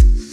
Peace.